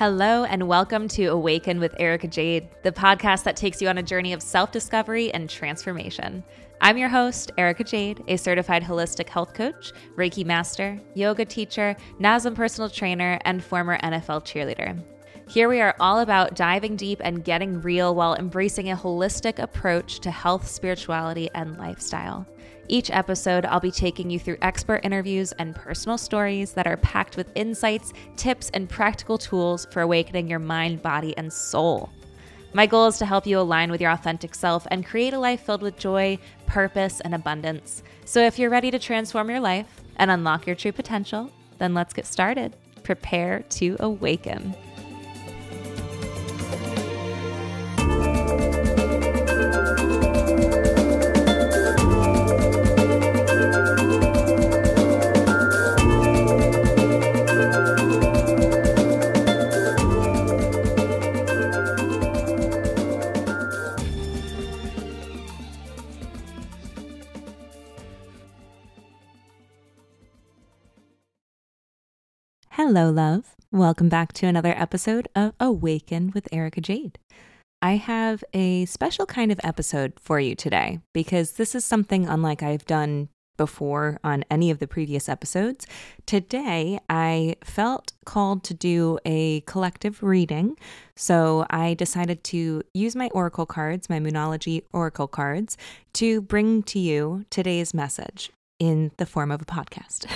Hello, and welcome to Awaken with Erica Jade, the podcast that takes you on a journey of self discovery and transformation. I'm your host, Erica Jade, a certified holistic health coach, Reiki master, yoga teacher, NASM personal trainer, and former NFL cheerleader. Here we are all about diving deep and getting real while embracing a holistic approach to health, spirituality, and lifestyle. Each episode, I'll be taking you through expert interviews and personal stories that are packed with insights, tips, and practical tools for awakening your mind, body, and soul. My goal is to help you align with your authentic self and create a life filled with joy, purpose, and abundance. So if you're ready to transform your life and unlock your true potential, then let's get started. Prepare to awaken. Hello, love. Welcome back to another episode of Awaken with Erica Jade. I have a special kind of episode for you today because this is something unlike I've done before on any of the previous episodes. Today, I felt called to do a collective reading. So I decided to use my oracle cards, my Moonology oracle cards, to bring to you today's message in the form of a podcast.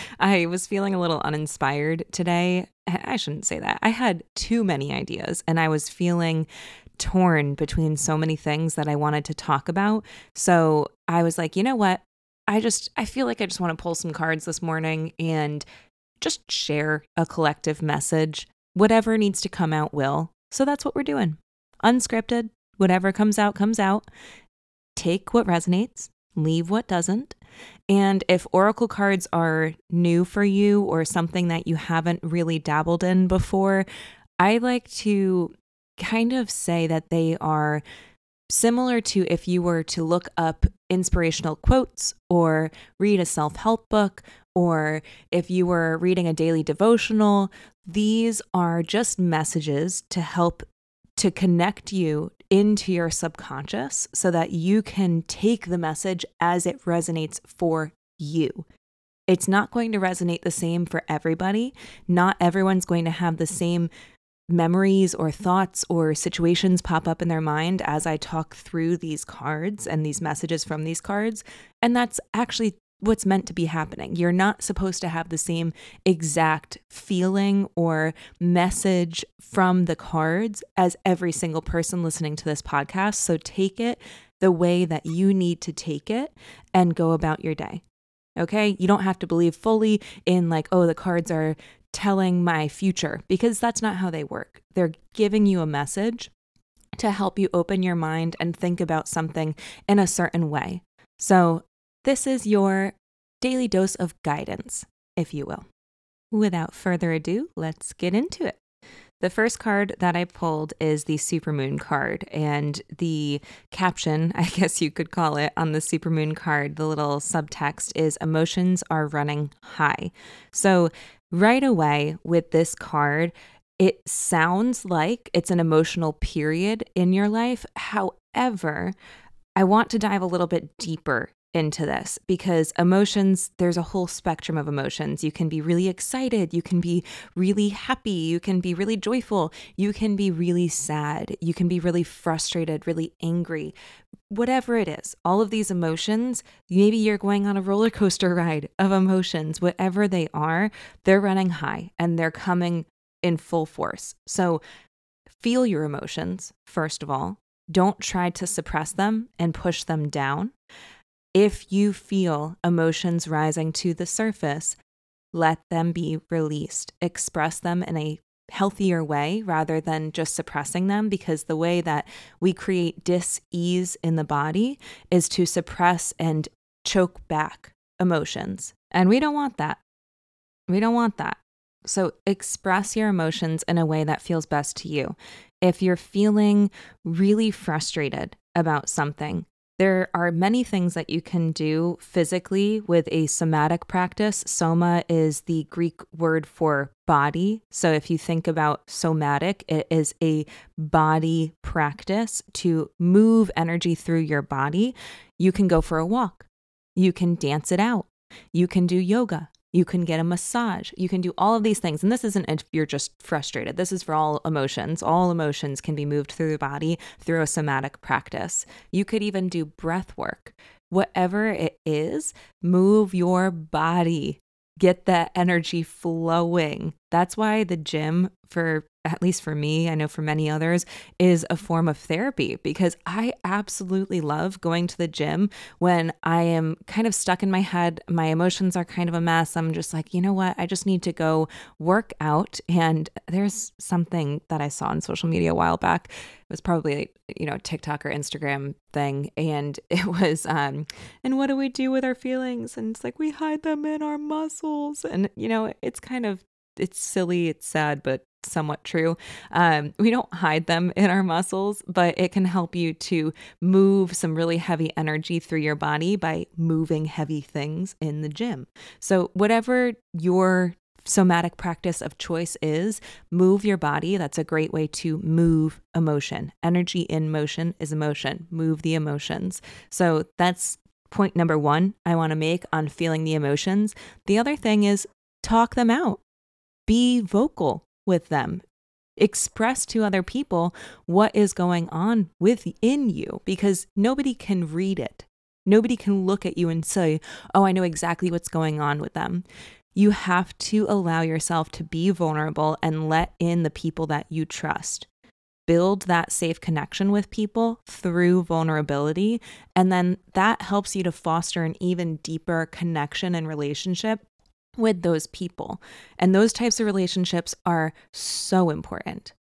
I was feeling a little uninspired today. I shouldn't say that. I had too many ideas and I was feeling torn between so many things that I wanted to talk about. So I was like, you know what? I just, I feel like I just want to pull some cards this morning and just share a collective message. Whatever needs to come out will. So that's what we're doing. Unscripted, whatever comes out, comes out. Take what resonates, leave what doesn't. And if oracle cards are new for you or something that you haven't really dabbled in before, I like to kind of say that they are similar to if you were to look up inspirational quotes or read a self help book or if you were reading a daily devotional. These are just messages to help to connect you into your subconscious so that you can take the message as it resonates for you. It's not going to resonate the same for everybody. Not everyone's going to have the same memories or thoughts or situations pop up in their mind as I talk through these cards and these messages from these cards. And that's actually what's meant to be happening. You're not supposed to have the same exact feeling or message from the cards as every single person listening to this podcast. So take it the way that you need to take it and go about your day. Okay? You don't have to believe fully in, like, oh, the cards are telling my future because that's not how they work. They're giving you a message to help you open your mind and think about something in a certain way. So this is your daily dose of guidance, if you will. Without further ado, let's get into it. The first card that I pulled is the Supermoon card, and the caption, I guess you could call it, on the Supermoon card, the little subtext is emotions are running high. So, right away with this card, it sounds like it's an emotional period in your life. However, I want to dive a little bit deeper into this because emotions, there's a whole spectrum of emotions. You can be really excited, you can be really happy, you can be really joyful, you can be really sad, you can be really frustrated, really angry. Whatever it is, all of these emotions, maybe you're going on a roller coaster ride of emotions, whatever they are, they're running high and they're coming in full force. So feel your emotions, first of all. Don't try to suppress them and push them down. If you feel emotions rising to the surface, let them be released. Express them in a healthier way rather than just suppressing them because the way that we create dis-ease in the body is to suppress and choke back emotions. And we don't want that. We don't want that. So express your emotions in a way that feels best to you. If you're feeling really frustrated about something, There are many things that you can do physically with a somatic practice. Soma is the Greek word for body. So if you think about somatic, it is a body practice to move energy through your body. You can go for a walk, you can dance it out, you can do yoga, you can get a massage. You can do all of these things. And this isn't if you're just frustrated. This is for all emotions. All emotions can be moved through the body through a somatic practice. You could even do breath work. Whatever it is, move your body. Get that energy flowing. That's why the gym for at least for me, I know for many others, is a form of therapy because I absolutely love going to the gym when I am kind of stuck in my head. My emotions are kind of a mess. I'm just like, you know what? I just need to go work out. And there's something that I saw on social media a while back. It was probably, you know, TikTok or Instagram thing. And it was, um, and what do we do with our feelings? And it's like, we hide them in our muscles. And, you know, it's kind of it's silly, it's sad, but somewhat true. Um, we don't hide them in our muscles, but it can help you to move some really heavy energy through your body by moving heavy things in the gym. So, whatever your somatic practice of choice is, move your body. That's a great way to move emotion. Energy in motion is emotion. Move the emotions. So, that's point number one I want to make on feeling the emotions. The other thing is talk them out. Be vocal with them. Express to other people what is going on within you because nobody can read it. Nobody can look at you and say, Oh, I know exactly what's going on with them. You have to allow yourself to be vulnerable and let in the people that you trust. Build that safe connection with people through vulnerability. And then that helps you to foster an even deeper connection and relationship with those people. And those types of relationships are so important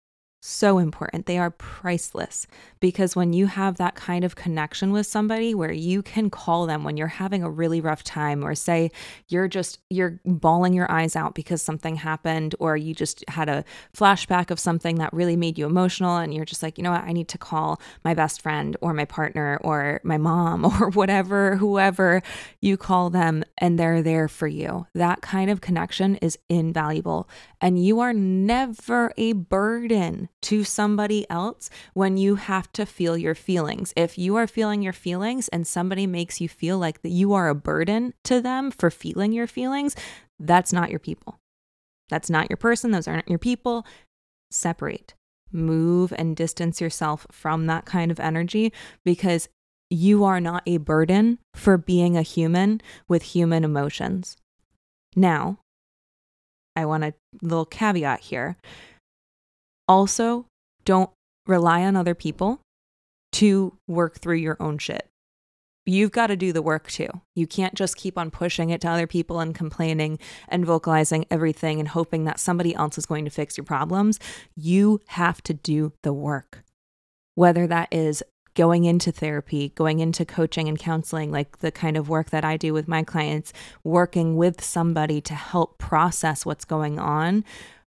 so important. They are priceless because when you have that kind of connection with somebody where you can call them when you're having a really rough time or say you're just you're bawling your eyes out because something happened or you just had a flashback of something that really made you emotional and you're just like, "You know what? I need to call my best friend or my partner or my mom or whatever, whoever you call them and they're there for you." That kind of connection is invaluable and you are never a burden to somebody else when you have to feel your feelings. If you are feeling your feelings and somebody makes you feel like that you are a burden to them for feeling your feelings, that's not your people. That's not your person. Those aren't your people. Separate, move, and distance yourself from that kind of energy because you are not a burden for being a human with human emotions. Now, I want a little caveat here. Also, don't rely on other people to work through your own shit. You've got to do the work too. You can't just keep on pushing it to other people and complaining and vocalizing everything and hoping that somebody else is going to fix your problems. You have to do the work. Whether that is going into therapy, going into coaching and counseling, like the kind of work that I do with my clients, working with somebody to help process what's going on,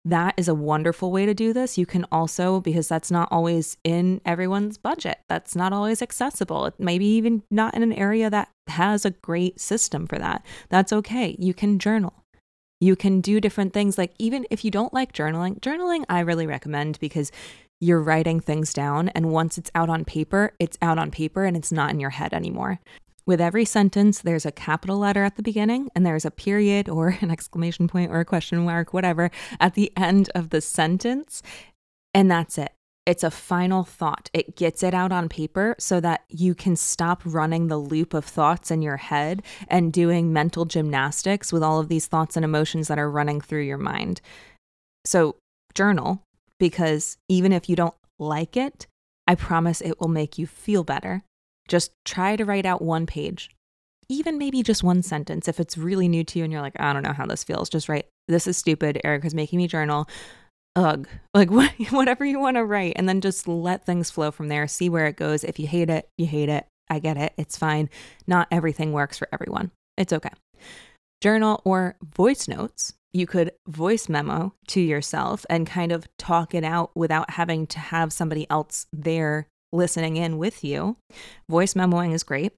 that is a wonderful way to do this. You can also, because that's not always in everyone's budget, that's not always accessible, maybe even not in an area that has a great system for that. That's okay. You can journal. You can do different things. Like, even if you don't like journaling, journaling I really recommend because you're writing things down. And once it's out on paper, it's out on paper and it's not in your head anymore. With every sentence, there's a capital letter at the beginning, and there's a period or an exclamation point or a question mark, whatever, at the end of the sentence. And that's it. It's a final thought. It gets it out on paper so that you can stop running the loop of thoughts in your head and doing mental gymnastics with all of these thoughts and emotions that are running through your mind. So, journal, because even if you don't like it, I promise it will make you feel better. Just try to write out one page, even maybe just one sentence. If it's really new to you and you're like, I don't know how this feels, just write, This is stupid. Erica's making me journal. Ugh. Like whatever you want to write. And then just let things flow from there. See where it goes. If you hate it, you hate it. I get it. It's fine. Not everything works for everyone. It's okay. Journal or voice notes you could voice memo to yourself and kind of talk it out without having to have somebody else there listening in with you. Voice memoing is great.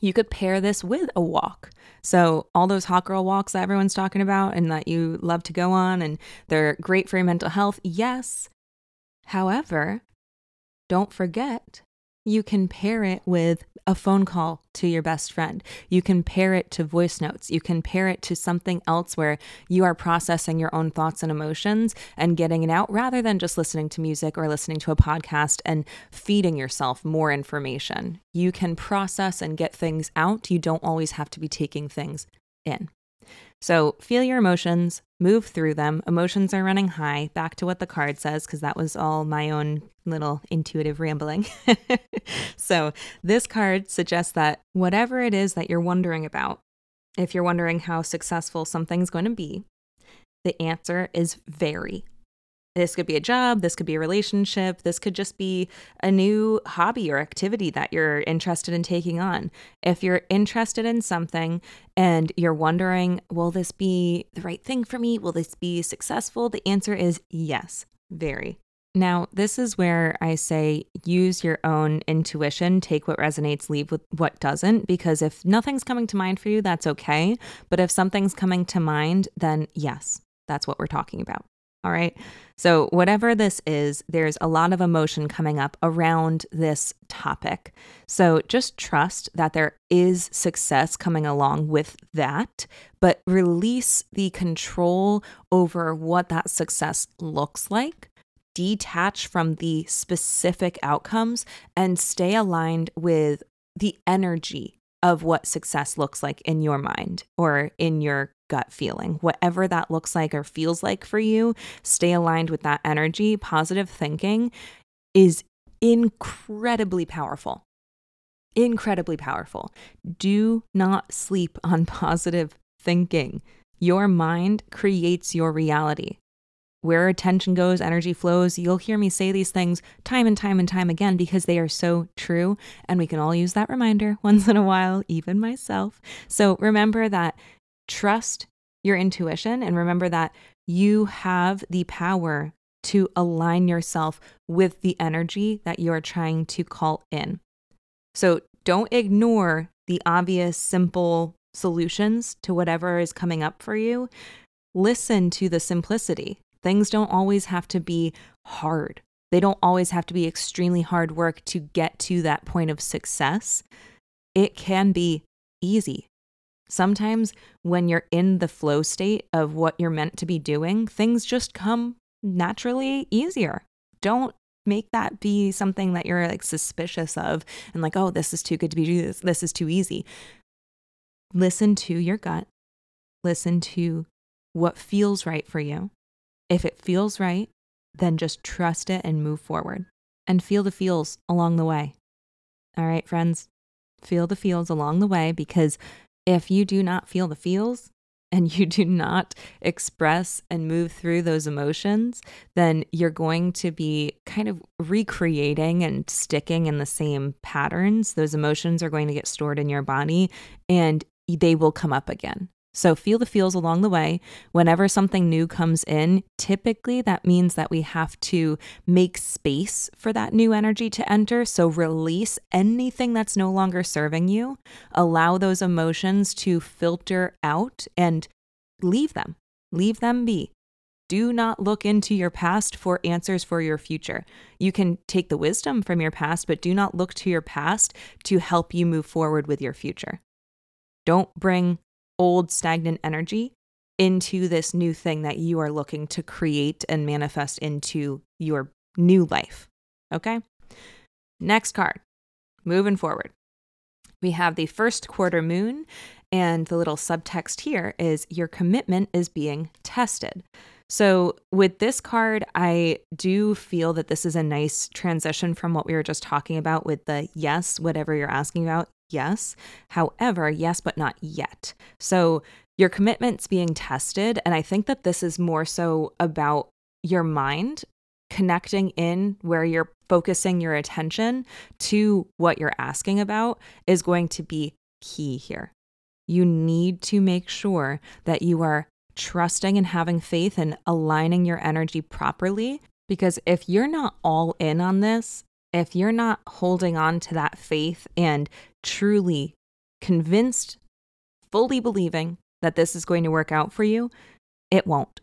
You could pair this with a walk. So, all those hot girl walks that everyone's talking about and that you love to go on and they're great for your mental health, yes. However, don't forget you can pair it with a phone call to your best friend. You can pair it to voice notes. You can pair it to something else where you are processing your own thoughts and emotions and getting it out rather than just listening to music or listening to a podcast and feeding yourself more information. You can process and get things out. You don't always have to be taking things in. So feel your emotions, move through them. Emotions are running high. Back to what the card says, because that was all my own little intuitive rambling. so this card suggests that whatever it is that you're wondering about, if you're wondering how successful something's going to be, the answer is very. This could be a job, this could be a relationship, this could just be a new hobby or activity that you're interested in taking on. If you're interested in something and you're wondering, will this be the right thing for me? Will this be successful? The answer is yes, very. Now, this is where I say use your own intuition, take what resonates, leave with what doesn't, because if nothing's coming to mind for you, that's okay. But if something's coming to mind, then yes, that's what we're talking about. All right. So, whatever this is, there's a lot of emotion coming up around this topic. So, just trust that there is success coming along with that, but release the control over what that success looks like. Detach from the specific outcomes and stay aligned with the energy of what success looks like in your mind or in your gut feeling. Whatever that looks like or feels like for you, stay aligned with that energy. Positive thinking is incredibly powerful. Incredibly powerful. Do not sleep on positive thinking. Your mind creates your reality. Where attention goes, energy flows. You'll hear me say these things time and time and time again because they are so true. And we can all use that reminder once in a while, even myself. So remember that trust your intuition and remember that you have the power to align yourself with the energy that you're trying to call in. So don't ignore the obvious, simple solutions to whatever is coming up for you. Listen to the simplicity. Things don't always have to be hard. They don't always have to be extremely hard work to get to that point of success. It can be easy. Sometimes when you're in the flow state of what you're meant to be doing, things just come naturally easier. Don't make that be something that you're like suspicious of and like, oh, this is too good to be this. This is too easy. Listen to your gut. Listen to what feels right for you. If it feels right, then just trust it and move forward and feel the feels along the way. All right, friends, feel the feels along the way because if you do not feel the feels and you do not express and move through those emotions, then you're going to be kind of recreating and sticking in the same patterns. Those emotions are going to get stored in your body and they will come up again. So feel the feels along the way. Whenever something new comes in, typically that means that we have to make space for that new energy to enter. So release anything that's no longer serving you. Allow those emotions to filter out and leave them. Leave them be. Do not look into your past for answers for your future. You can take the wisdom from your past, but do not look to your past to help you move forward with your future. Don't bring old stagnant energy into this new thing that you are looking to create and manifest into your new life. Okay. Next card, moving forward. We have the first quarter moon, and the little subtext here is your commitment is being tested. So, with this card, I do feel that this is a nice transition from what we were just talking about with the yes, whatever you're asking about, yes. However, yes, but not yet. So your commitment's being tested. And I think that this is more so about your mind connecting in where you're focusing your attention to what you're asking about is going to be key here. You need to make sure that you are trusting and having faith and aligning your energy properly. Because if you're not all in on this, if you're not holding on to that faith and truly convinced, fully believing that this is going to work out for you, it won't.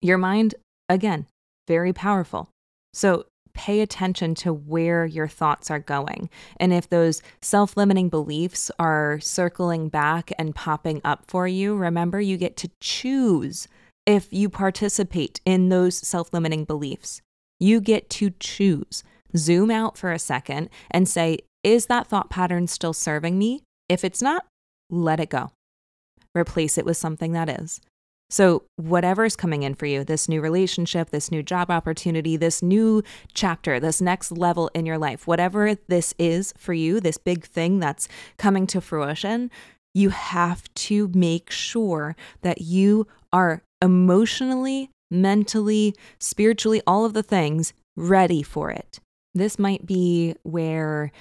Your mind, again, very powerful. So pay attention to where your thoughts are going. And if those self limiting beliefs are circling back and popping up for you, remember you get to choose if you participate in those self limiting beliefs. You get to choose. Zoom out for a second and say, is that thought pattern still serving me? If it's not, let it go. Replace it with something that is. So, whatever is coming in for you, this new relationship, this new job opportunity, this new chapter, this next level in your life, whatever this is for you, this big thing that's coming to fruition, you have to make sure that you are emotionally, mentally, spiritually, all of the things ready for it. This might be where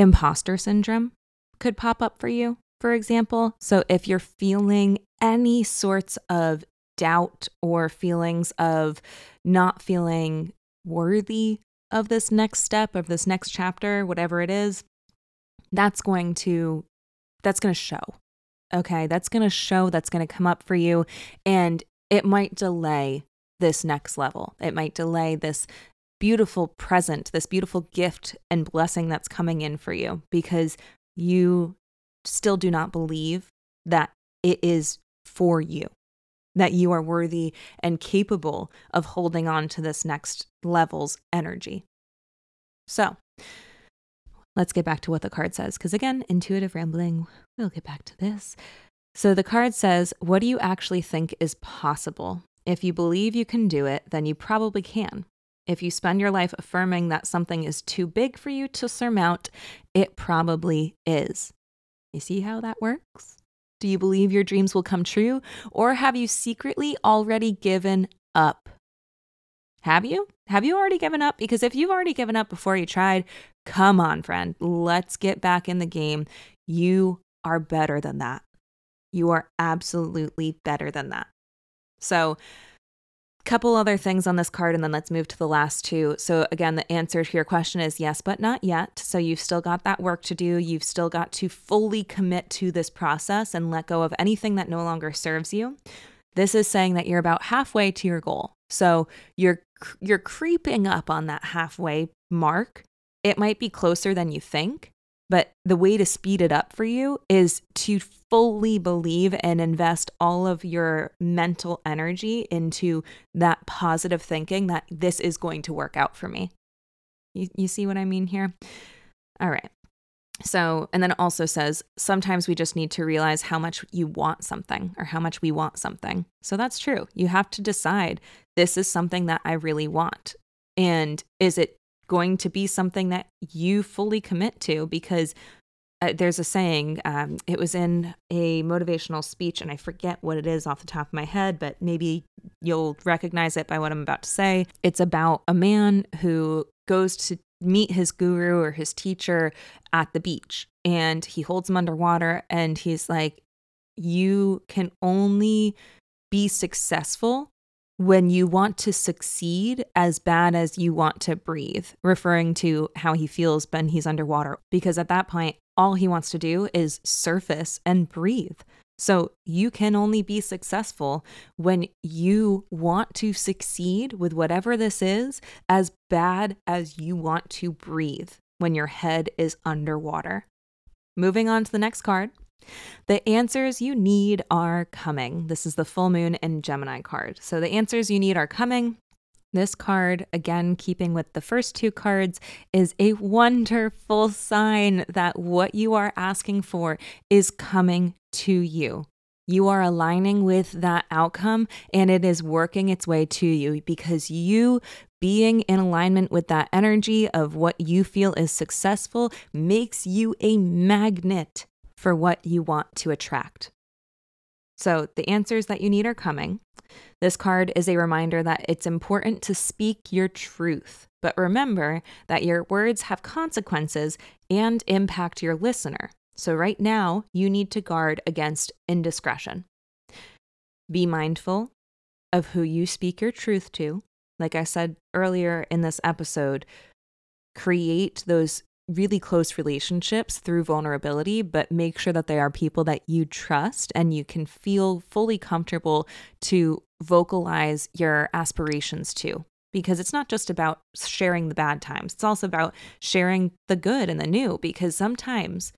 imposter syndrome could pop up for you, for example. So, if you're feeling any sorts of doubt or feelings of not feeling worthy of this next step, of this next chapter, whatever it is, that's going to that's going to show. Okay, that's going to show, that's going to come up for you and it might delay this next level. It might delay this beautiful present, this beautiful gift and blessing that's coming in for you because you still do not believe that it is for you, that you are worthy and capable of holding on to this next level's energy. So, let's get back to what the card says, because again, intuitive rambling, we'll get back to this. So, the card says, What do you actually think is possible? If you believe you can do it, then you probably can. If you spend your life affirming that something is too big for you to surmount, it probably is. You see how that works? Do you believe your dreams will come true? Or have you secretly already given up? Have you? Have you already given up? Because if you've already given up before you tried, come on, friend, let's get back in the game. You are better than that. You are absolutely better than that. So, couple other things on this card and then let's move to the last two. So again, the answer to your question is yes, but not yet. So you've still got that work to do. You've still got to fully commit to this process and let go of anything that no longer serves you. This is saying that you're about halfway to your goal. So you're you're creeping up on that halfway mark. It might be closer than you think, but the way to speed it up for you is to fully believe and invest all of your mental energy into that positive thinking that this is going to work out for me. You, you see what I mean here? All right. So, and then also says sometimes we just need to realize how much you want something or how much we want something. So that's true. You have to decide this is something that I really want. And is it going to be something that you fully commit to because uh, there's a saying, um, it was in a motivational speech, and I forget what it is off the top of my head, but maybe you'll recognize it by what I'm about to say. It's about a man who goes to meet his guru or his teacher at the beach, and he holds him underwater, and he's like, You can only be successful when you want to succeed as bad as you want to breathe, referring to how he feels when he's underwater. Because at that point, all he wants to do is surface and breathe. So you can only be successful when you want to succeed with whatever this is as bad as you want to breathe when your head is underwater. Moving on to the next card. The answers you need are coming. This is the full moon and Gemini card. So the answers you need are coming. This card, again, keeping with the first two cards, is a wonderful sign that what you are asking for is coming to you. You are aligning with that outcome and it is working its way to you because you being in alignment with that energy of what you feel is successful makes you a magnet for what you want to attract. So, the answers that you need are coming. This card is a reminder that it's important to speak your truth, but remember that your words have consequences and impact your listener. So, right now, you need to guard against indiscretion. Be mindful of who you speak your truth to. Like I said earlier in this episode, create those really close relationships through vulnerability, but make sure that they are people that you trust and you can feel fully comfortable to vocalize your aspirations to. Because it's not just about sharing the bad times, it's also about sharing the good and the new. Because sometimes,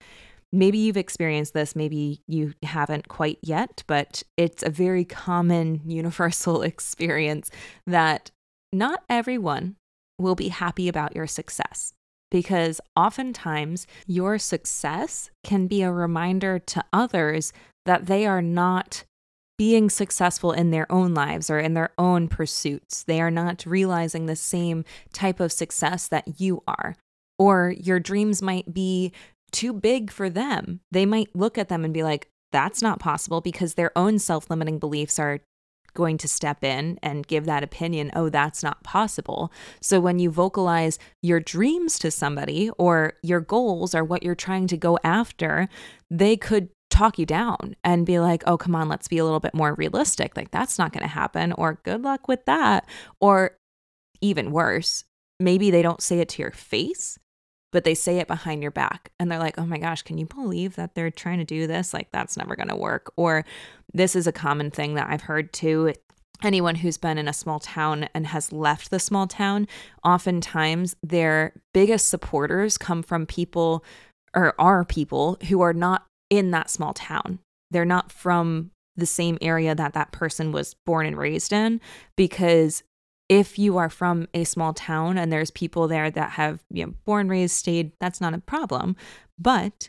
maybe you've experienced this, maybe you haven't quite yet, but it's a very common universal experience that not everyone will be happy about your success because oftentimes your success can be a reminder to others that they are not being successful in their own lives or in their own pursuits. They are not realizing the same type of success that you are. Or your dreams might be too big for them. They might look at them and be like, that's not possible because their own self limiting beliefs are going to step in and give that opinion, oh, that's not possible. So when you vocalize your dreams to somebody or your goals or what you're trying to go after, they could talk you down and be like, oh, come on, let's be a little bit more realistic. Like, that's not going to happen. Or good luck with that. Or even worse, maybe they don't say it to your face, but they say it behind your back and they're like, oh my gosh, can you believe that they're trying to do this? Like, that's never going to work. Or this is a common thing that I've heard too. Anyone who's been in a small town and has left the small town, oftentimes their biggest supporters come from people or are people who are not in that small town. They're not from the same area that that person was born and raised in because if you are from a small town and there's people there that have you know, born, raised, stayed, that's not a problem. But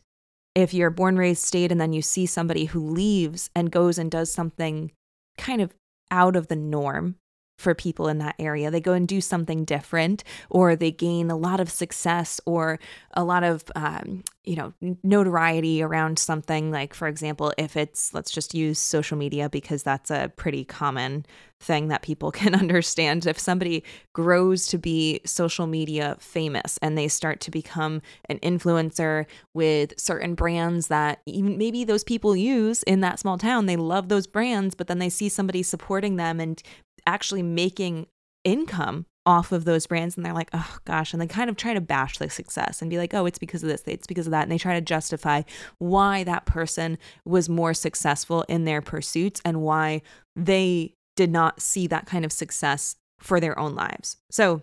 if you're born, raised, stayed, and then you see somebody who leaves and goes and does something kind of out of the norm, for people in that area. They go and do something different, or they gain a lot of success or a lot of, um, you know, notoriety around something. Like, for example, if it's, let's just use social media because that's a pretty common thing that people can understand. If somebody grows to be social media famous and they start to become an influencer with certain brands that even maybe those people use in that small town, they love those brands, but then they see somebody supporting them and actually making income off of those brands and they're like, oh gosh, and they kind of try to bash the success and be like, oh, it's because of this, it's because of that. And they try to justify why that person was more successful in their pursuits and why they did not see that kind of success for their own lives. So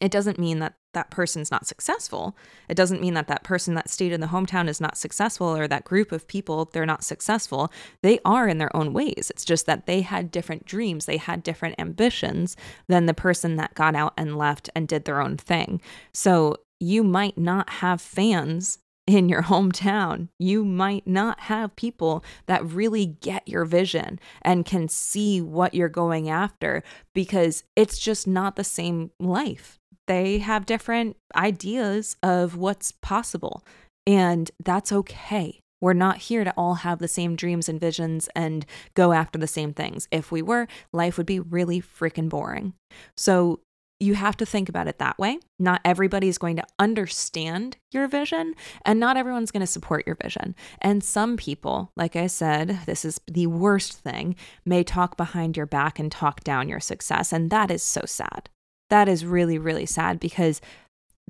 it doesn't mean that that person's not successful. It doesn't mean that that person that stayed in the hometown is not successful or that group of people, they're not successful. They are in their own ways. It's just that they had different dreams, they had different ambitions than the person that got out and left and did their own thing. So you might not have fans in your hometown. You might not have people that really get your vision and can see what you're going after because it's just not the same life they have different ideas of what's possible. And that's okay. We're not here to all have the same dreams and visions and go after the same things. If we were, life would be really freaking boring. So you have to think about it that way. Not everybody is going to understand your vision, and not everyone's going to support your vision. And some people, like I said, this is the worst thing, may talk behind your back and talk down your success. And that is so sad that is really, really sad because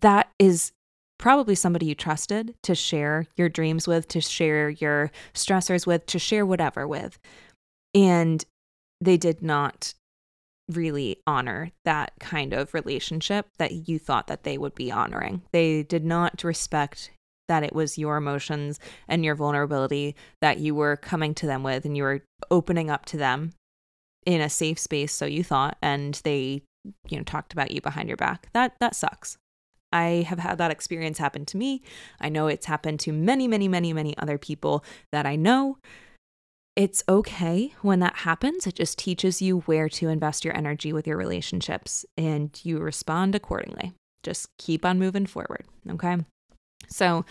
that is probably somebody you trusted to share your dreams with, to share your stressors with, to share whatever with. And they did not really honor that kind of relationship that you thought that they would be honoring. They did not respect that it was your emotions and your vulnerability that you were coming to them with and you were opening up to them in a safe space so you thought and they you know talked about you behind your back. That that sucks. I have had that experience happen to me. I know it's happened to many many many many other people that i know. It's okay when that happens. It just teaches you where to invest your energy with your relationships and you respond accordingly. Just keep on moving forward okay? So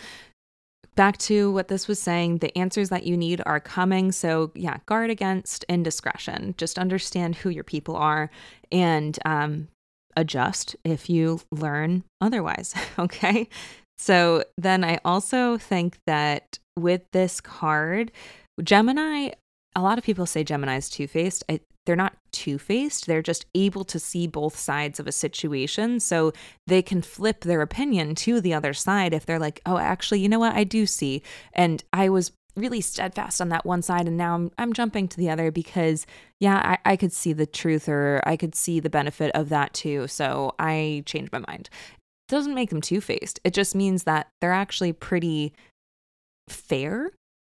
back to what this was saying, the answers that you need are coming. So, yeah, guard against indiscretion. Just understand who your people are and um, adjust if you learn otherwise. Okay. So, then I also think that with this card, Gemini, a lot of people say Gemini is two faced. They're not two-faced they're just able to see both sides of a situation. So they can flip their opinion to the other side if they're like oh actually you know what? I do see. And i was really steadfast on that one side and now i'm, I'm jumping to the other because yeah I, I could see the truth or i could see the benefit of that too. So i changed my mind. It doesn't make them two-faced. It just means that they're actually pretty fair.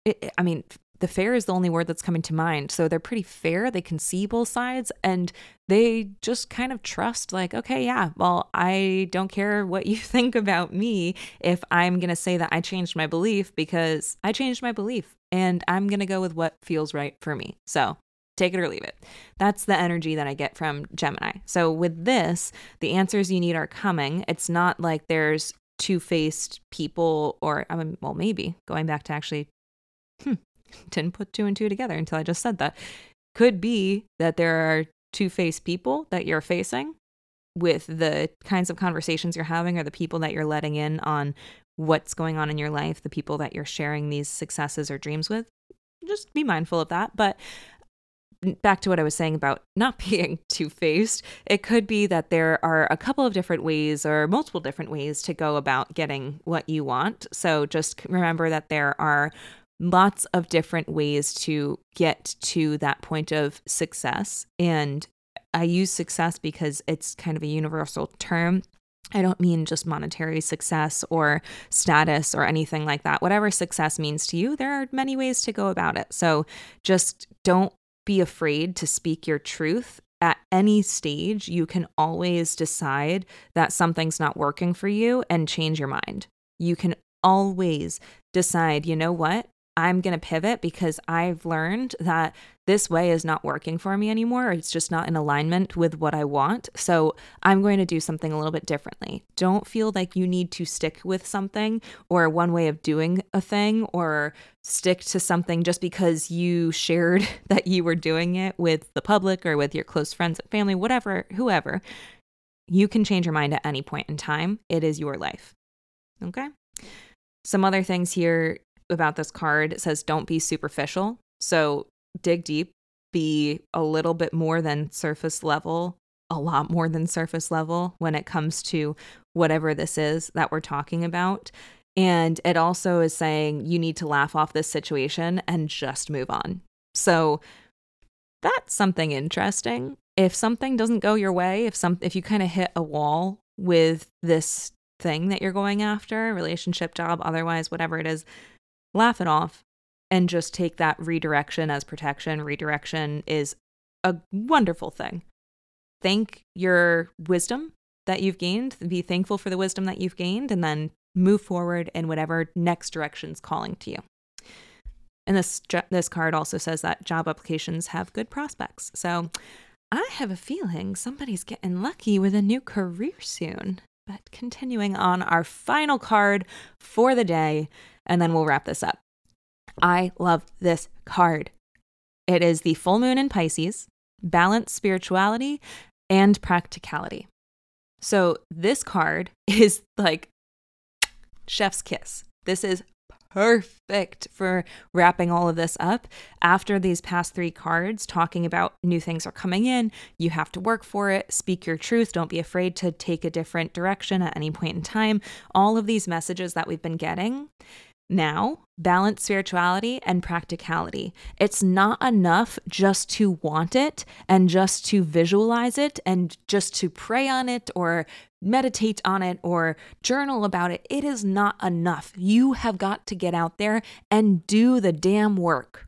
It, I mean, the fair is the only word that's coming to mind. So they're pretty fair. They can see both sides and they just kind of trust, like, okay, yeah, well, I don't care what you think about me if I'm going to say that I changed my belief because I changed my belief and I'm going to go with what feels right for me. So take it or leave it. That's the energy that I get from Gemini. So with this, the answers you need are coming. It's not like there's two faced people, or I mean, well, maybe going back to actually, hmm, didn't put two and two together until I just said that. Could be that there are two faced people that you're facing with the kinds of conversations you're having or the people that you're letting in on what's going on in your life, the people that you're sharing these successes or dreams with. Just be mindful of that. But back to what I was saying about not being two faced, it could be that there are a couple of different ways or multiple different ways to go about getting what you want. So just remember that there are lots of different ways to get to that point of success. And I use success because it's kind of a universal term. I don't mean just monetary success or status or anything like that. Whatever success means to you, there are many ways to go about it. So just don't be afraid to speak your truth. At any stage, you can always decide that something's not working for you and change your mind. You can always decide, you know what? I'm going to pivot because I've learned that this way is not working for me anymore. It's just not in alignment with what I want. So I'm going to do something a little bit differently. Don't feel like you need to stick with something or one way of doing a thing or stick to something just because you shared that you were doing it with the public or with your close friends family, whatever, whoever. You can change your mind at any point in time. It is your life. Okay? Some other things here about this card. Says, don't be superficial. So dig deep, be a little bit more than surface level, a lot more than surface level when it comes to whatever this is that we're talking about. And it also is saying you need to laugh off this situation and just move on. So that's something interesting. If something doesn't go your way, if some if you kind of hit a wall with this thing that you're going after, relationship, job, otherwise, whatever it is, laugh it off, and just take that redirection as protection. Redirection is a wonderful thing. Thank your wisdom that you've gained, be thankful for the wisdom that you've gained, and then move forward in whatever next direction's calling to you. And this this card also says that job applications have good prospects. So I have a feeling somebody's getting lucky with a new career soon. But continuing on our final card for the day, and then we'll wrap this up. I love this card. It is the full moon in Pisces, balance spirituality, and practicality. So this card is like chef's kiss. This is perfect for wrapping all of this up. After these past three cards, talking about new things are coming in, you have to work for it, speak your truth, don't be afraid to take a different direction at any point in time. All of these messages that we've been getting now balance spirituality and practicality. It's not enough just to want it and just to visualize it and just to pray on it or meditate on it or journal about it. It is not enough. You have got to get out there and do the damn work.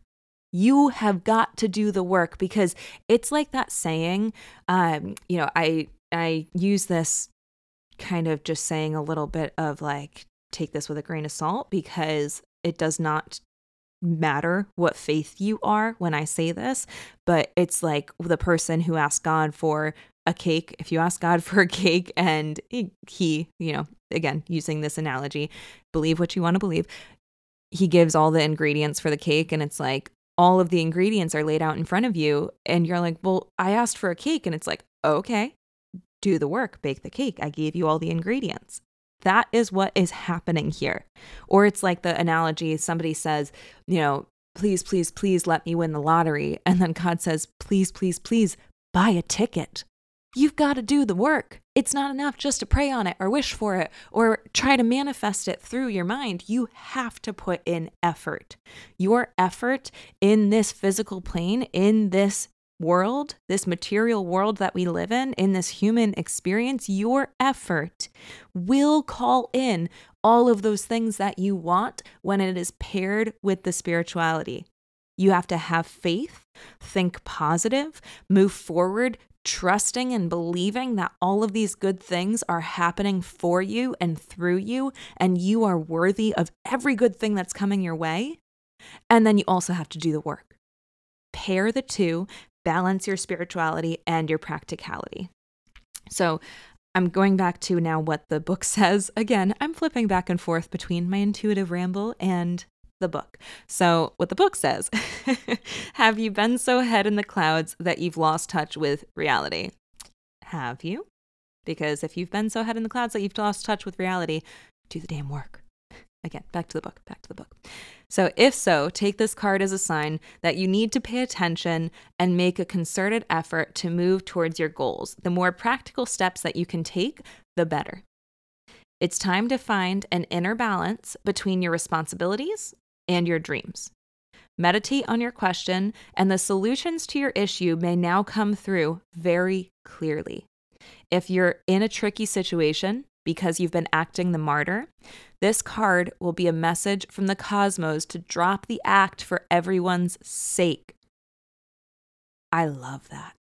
You have got to do the work because it's like that saying, um, you know, I I use this kind of just saying a little bit of like take this with a grain of salt because it does not matter what faith you are when I say this, but it's like the person who asked God for a cake. If you ask God for a cake and he, you know, again, using this analogy, believe what you want to believe, he gives all the ingredients for the cake and it's like all of the ingredients are laid out in front of you and you're like, "Well, I asked for a cake." And it's like, "Okay, do the work, bake the cake. I gave you all the ingredients." That is what is happening here. Or it's like the analogy somebody says, you know, please, please, please let me win the lottery. And then God says, please, please, please buy a ticket. You've got to do the work. It's not enough just to pray on it or wish for it or try to manifest it through your mind. You have to put in effort. Your effort in this physical plane, in this world, this material world that we live in, in this human experience, your effort will call in all of those things that you want when it is paired with the spirituality. You have to have faith, think positive, move forward, trusting and believing that all of these good things are happening for you and through you, and you are worthy of every good thing that's coming your way. And then you also have to do the work. Pair the two, balance your spirituality and your practicality. So, I'm going back to now what the book says. Again, I'm flipping back and forth between my intuitive ramble and the book. So, what the book says Have you been so head in the clouds that you've lost touch with reality? Have you? Because if you've been so head in the clouds that you've lost touch with reality, do the damn work. Again, back to the book, back to the book. So, if so, take this card as a sign that you need to pay attention and make a concerted effort to move towards your goals. The more practical steps that you can take, the better. It's time to find an inner balance between your responsibilities and your dreams. Meditate on your question, and the solutions to your issue may now come through very clearly. If you're in a tricky situation because you've been acting the martyr, this card will be a message from the cosmos to drop the act for everyone's sake. I love that.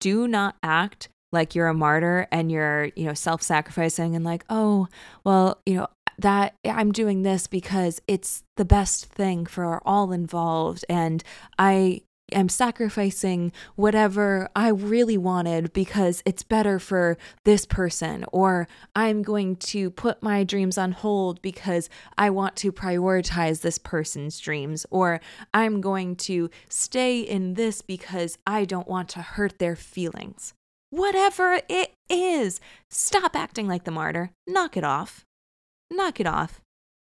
Do not act like you're a martyr and you're, you know, self-sacrificing and like, "Oh, well, you know, that I'm doing this because it's the best thing for all involved and I am sacrificing whatever I really wanted because it's better for this person, or I'm going to put my dreams on hold because I want to prioritize this person's dreams, or I'm going to stay in this because I don't want to hurt their feelings. Whatever it is, stop acting like the martyr. Knock it off knock it off.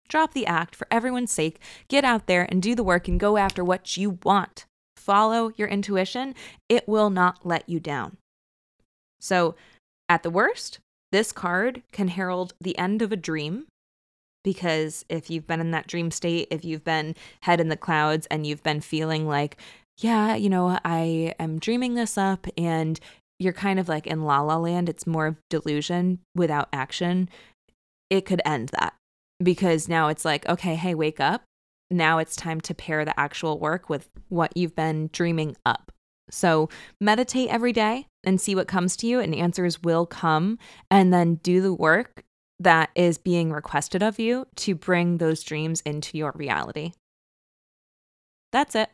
Drop the act for everyone's sake. Get out there and do the work and go after what you want. Follow your intuition, it will not let you down. So, at the worst, this card can herald the end of a dream because if you've been in that dream state, if you've been head in the clouds and you've been feeling like, yeah, you know, I am dreaming this up and you're kind of like in la la land, it's more of delusion without action it could end that because now it's like, okay, hey, wake up. Now it's time to pair the actual work with what you've been dreaming up. So meditate every day and see what comes to you, and answers will come. And then do the work that is being requested of you to bring those dreams into your reality. That's it.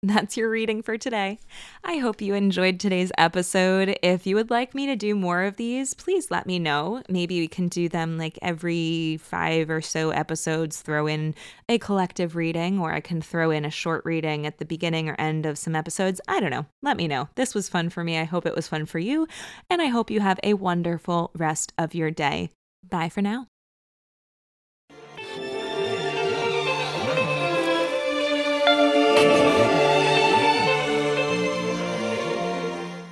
That's your reading for today. I hope you enjoyed today's episode. If you would like me to do more of these, please let me know. Maybe we can do them like every five or so episodes, throw in a collective reading, or I can throw in a short reading at the beginning or end of some episodes. I don't know. Let me know. This was fun for me. I hope it was fun for you. And I hope you have a wonderful rest of your day. Bye for now.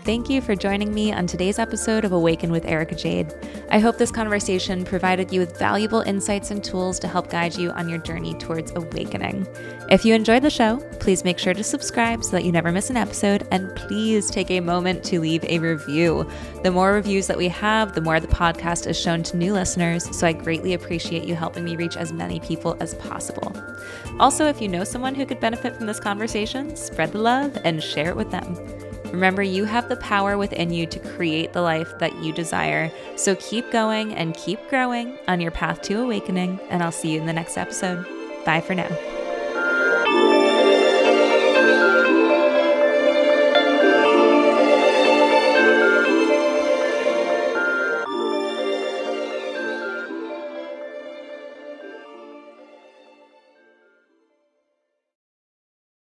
Thank you for joining me on today's episode of Awaken with Erica Jade. I hope this conversation provided you with valuable insights and tools to help guide you on your journey towards awakening. If you enjoyed the show, please make sure to subscribe so that you never miss an episode, and please take a moment to leave a review. The more reviews that we have, the more the podcast is shown to new listeners, so I greatly appreciate you helping me reach as many people as possible. Also, if you know someone who could benefit from this conversation, spread the love and share it with them. Remember, you have the power within you to create the life that you desire. So keep going and keep growing on your path to awakening, and I'll see you in the next episode. Bye for now.